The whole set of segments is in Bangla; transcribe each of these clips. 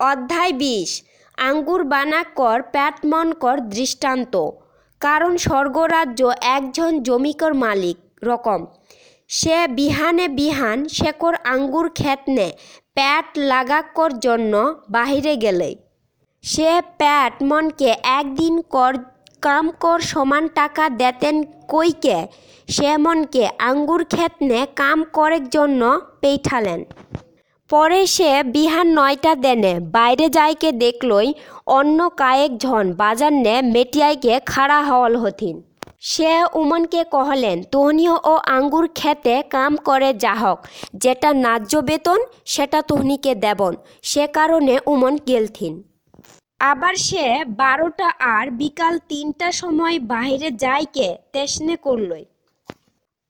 অধ্যায় বিশ। আঙ্গুর বানা কর প্যাটমন কর, দৃষ্টান্ত। কারণ স্বর্গরাজ্য একজন জমিকর মালিক, রকম। সে বিহানে বিহান শেকর আঙ্গুর খেতনে প্যাট লাগাকর জন্য বাহিরে গেলে। সে প্যাট মনকে একদিন কর, কাম কর সমান টাকা দেতেন কইকে, সে মনকে আঙ্গুর খেতনে কাম করের জন্য পেইঠালেন। পরে সে বিহান নয়টা দেনে, বাইরে যাইকে দেখলই অন্য কায়েক ঝন বাজার নে মেটিয়াইকে খাড়া হওয়াল হথিন সে উমনকে কহলেন তোহনীয় ও আঙ্গুর খেতে কাম করে যাহক, যেটা ন্যায্য বেতন, সেটা তোহনীকে দেবন। সে কারণে উমন গেলথিন। আবার সে বারোটা আর বিকাল তিনটা সময় বাইরে যাইকে তেসনে করলই।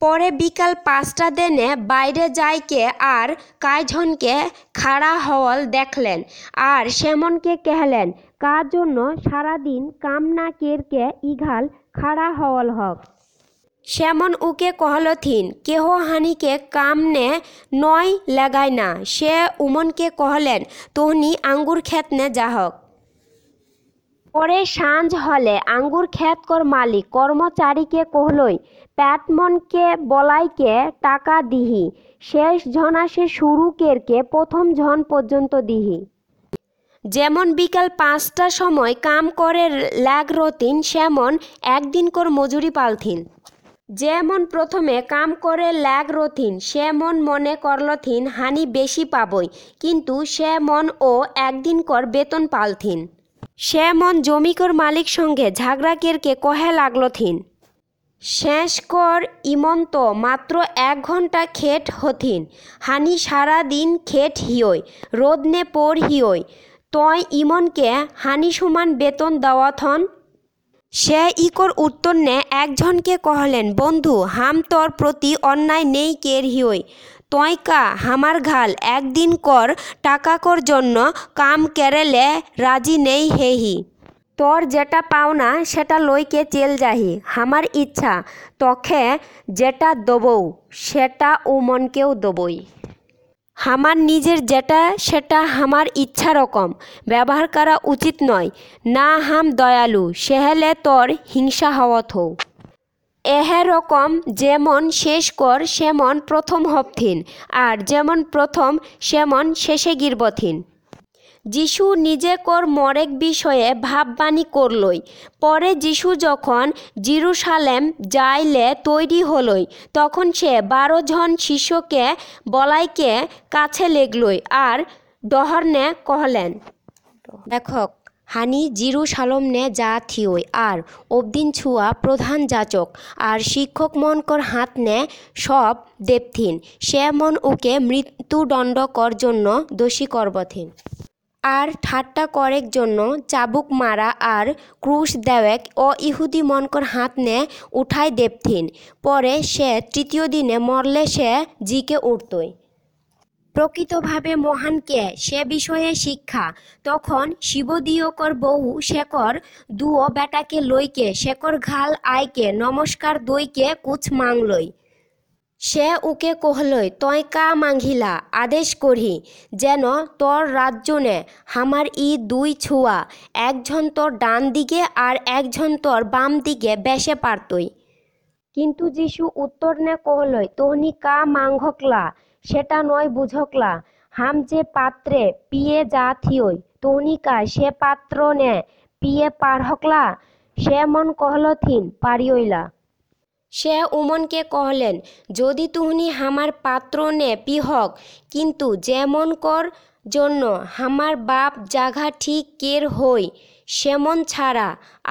পরে বিকাল পাঁচটা দিনে বাইরে যাইকে আর কাইঝনকে খাড়া হওয়াল দেখলেন আর সেমনকে কেহলেন। কার জন্য সারাদিন কাম না কেরকে ইঘাল খাড়া হওয়াল হক? সেমন উকে কহলথিন কেহ হানিকে কামনে নয় লাগায় না। সে উমনকে কহলেন, তোহনি আঙ্গুর খেতনে যাহক পরে সাঁঝ হলে, আঙ্গুর ক্ষেত কর মালিক, কর্মচারীকে কহলই। প্যাটমনকে বলাইকে টাকা দিহি, শেষ ঝন আসে শুরু কেরকে প্রথম ঝন পর্যন্ত দিহি। যেমন বিকাল পাঁচটা সময় কাম করে ল্যাগ রতিন সেমন একদিন কর মজুরি পালথিন। যেমন প্রথমে কাম করে ল্যাগ রথিন সে মন মনে করলথিন, হানি বেশি পাবই, কিন্তু সে মন ও একদিন কর বেতন পালথিন। সে মন জমিকর মালিক সঙ্গে ঝাগড়া কেরকে কহে লাগলথিন। শেষ কর ইমন্ত, মাত্র এক ঘণ্টা খেট হথিন। হানি সারা দিন খেট হিয়ই রোদনে পর হিয়ই তয় ইমনকে হানি সমান বেতন দেওয়াথন সে ইকর উত্তর নে একজনকে কহলেন, বন্ধু, হাম তোর প্রতি অন্যায় নেই কের হিয়ই তয় কা, হামার ঘাল, একদিন কর টাকা কর জন্য কাম কেরেলে রাজি নেই হেহি তোর যেটা পাওনা সেটা লইকে চেল যাহি। হামার ইচ্ছা তখে যেটা দবৌ, সেটা ও মনকেও দবই। হামার নিজের যেটা, সেটা হামার ইচ্ছা রকম। ব্যবহার করা উচিত নয়। না হাম দয়ালু, সেহেলে তোর হিংসা হওয়াত হও এহে রকম যেমন শেষ কর, সেমন প্রথম হপথিন আর যেমন প্রথম, সেমন শেষে গিরবথিন যিশু নিজে কর মরেক বিষয়ে ভাববাণী করলই। পরে যিশু যখন জিরুসালেম যাইলে তৈরি হলই, তখন সে বারো জন শিষ্যকে বলাইকে কাছে লেগলই আর ডহরনে কহলেন, দেখক, হানি জিরু সালমনে যা থিওই আর অবদিন ছুয়া প্রধান যাচক, আর শিক্ষক মনকর হাত নে সব দেবথিন, সে মন উকে মৃত্যুদণ্ড কর জন্য দোষী করবথিন আর ঠাট্টা করেক জন্য চাবুক মারা আর ক্রুশ দেওয়েক ও ইহুদি মনকর হাত নে উঠাই দেবথিন। পরে সে তৃতীয় দিনে মরলে সে জিকে উঠতই। প্রকৃতভাবে মহানকে সে বিষয়ে শিক্ষা। তখন শিবদিয়কর বহু শেকর দুও বেটাকে লইকে শেকর ঘাল আইকে নমস্কার দইকে কুচ মাংলই। সে উকে কহলই তয় কা মাংঘিলা আদেশ করি যেন তোর রাজ্যনে হামার ই দুই ছুয়া একজন তোর ডান দিকে আর একজন তোর বাম দিকে বেসে পারতই কিন্তু যিশু উত্তর নে কহলই তোহনি কা মাংঘকলা সেটা নয় বুঝকলা হাম যে পাত্রে পিয়ে যা থিওই তোহনি কা সে পাত্র নে পিয়ে পার হকলা সে মন কহলথিন পারিয়ইলা সে উমনকে কহলেন, যদি তুহনি হামার পাত্র নে পিহক কিন্তু যেমন কর জন্য হামার বাপ জাঘা ঠিক কের হই, সেমন ছাড়া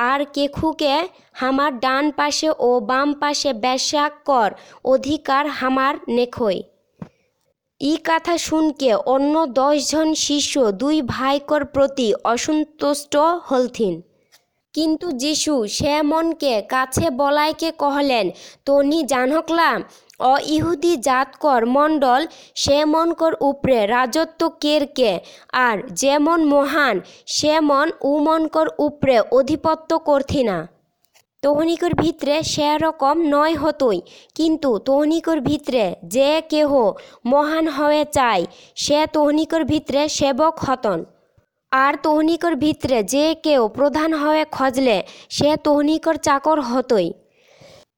আর কেখুকে হামার ডান পাশে ও বাম পাশে ব্যাসাক কর অধিকার হামার নেখই। ই কথা শুনকে অন্য দশজন শিষ্য দুই ভাইকর প্রতি অসন্তুষ্ট হলথিন। কিন্তু যিশু, সে মনকে কাছে বলাইকে কহলেন, তনি জানকলা অ ইহুদি জাতকর মণ্ডল, সে মনকর উপরে রাজত্ব কেরকে আর যেমন মহান, সে মন উমনকর উপরে অধিপত্য করথি না। তোহনিকর ভিতরে সেরকম নয় হতই, কিন্তু তোহনিকর ভিতরে যে কেহ মহান হয়ে চায়, সে তোহনিকর ভিতরে সেবক হতন। আর তহনিকর ভিতরে যে কেউ প্রধান হয়ে খজলে, সে তহনিকর চাকর হতই।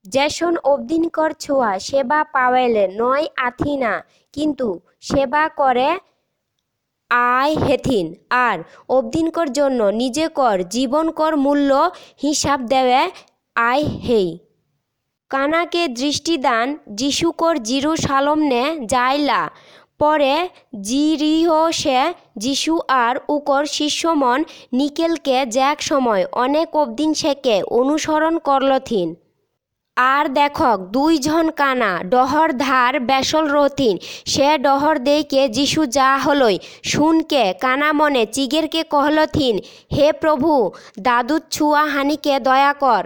যেসন অবদিনকর ছোঁয়া সেবা পাওয়াইলে নয় আথিনা কিন্তু সেবা করে আয় হেথিন। আর অবদিনকর জন্য নিজে কর, জীবন কর মূল্য হিসাব দেওয়া আয় হেই। কানাকে দৃষ্টিদান, যিশুকর জিরু সালমনে যাইলা। পরে জিরিহ সে যিশু আর উকর শিষ্যমন নিকেলকে জ্যাক সময় অনেক অবদিন সেকে অনুসরণ করলথিন আর দেখক, দুইজন কানা, ডহর ধার বেসল রথিন। সে ডহর দেইকে যিশু যা হলই শুনকে, কানা মনে চিগেরকে কহলথিন হে প্রভু দাদুর ছুয়া হানিকে দয়া কর।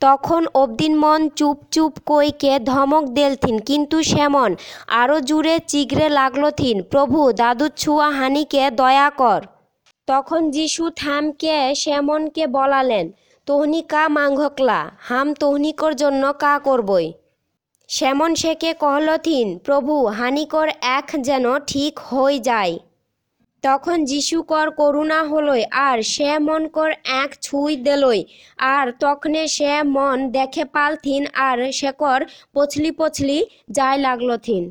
তখন অবদিন মন চুপ চুপ কইকে ধমক দেলথিন কিন্তু সেমন আরও জুড়ে চিগরে লাগলথিন প্রভু দাদুর ছুয়া হানিকে দয়া কর। তখন যিশু থামকে সেমনকে বলালেন, তোহনি কা মাংঘকলা? হাম তোহনিকর জন্য কা করবই? শ্যামন শেখে কহলথিন প্রভু, হানিকর এক যেন ঠিক হয়ে যায়। তখন যিশু কর করুণা হলই আর সে মন কর এক ছুঁই দেলই। আর তখনে সে মন দেখে পালথিন আর শেকর পছলি পছলি যায় লাগলথিন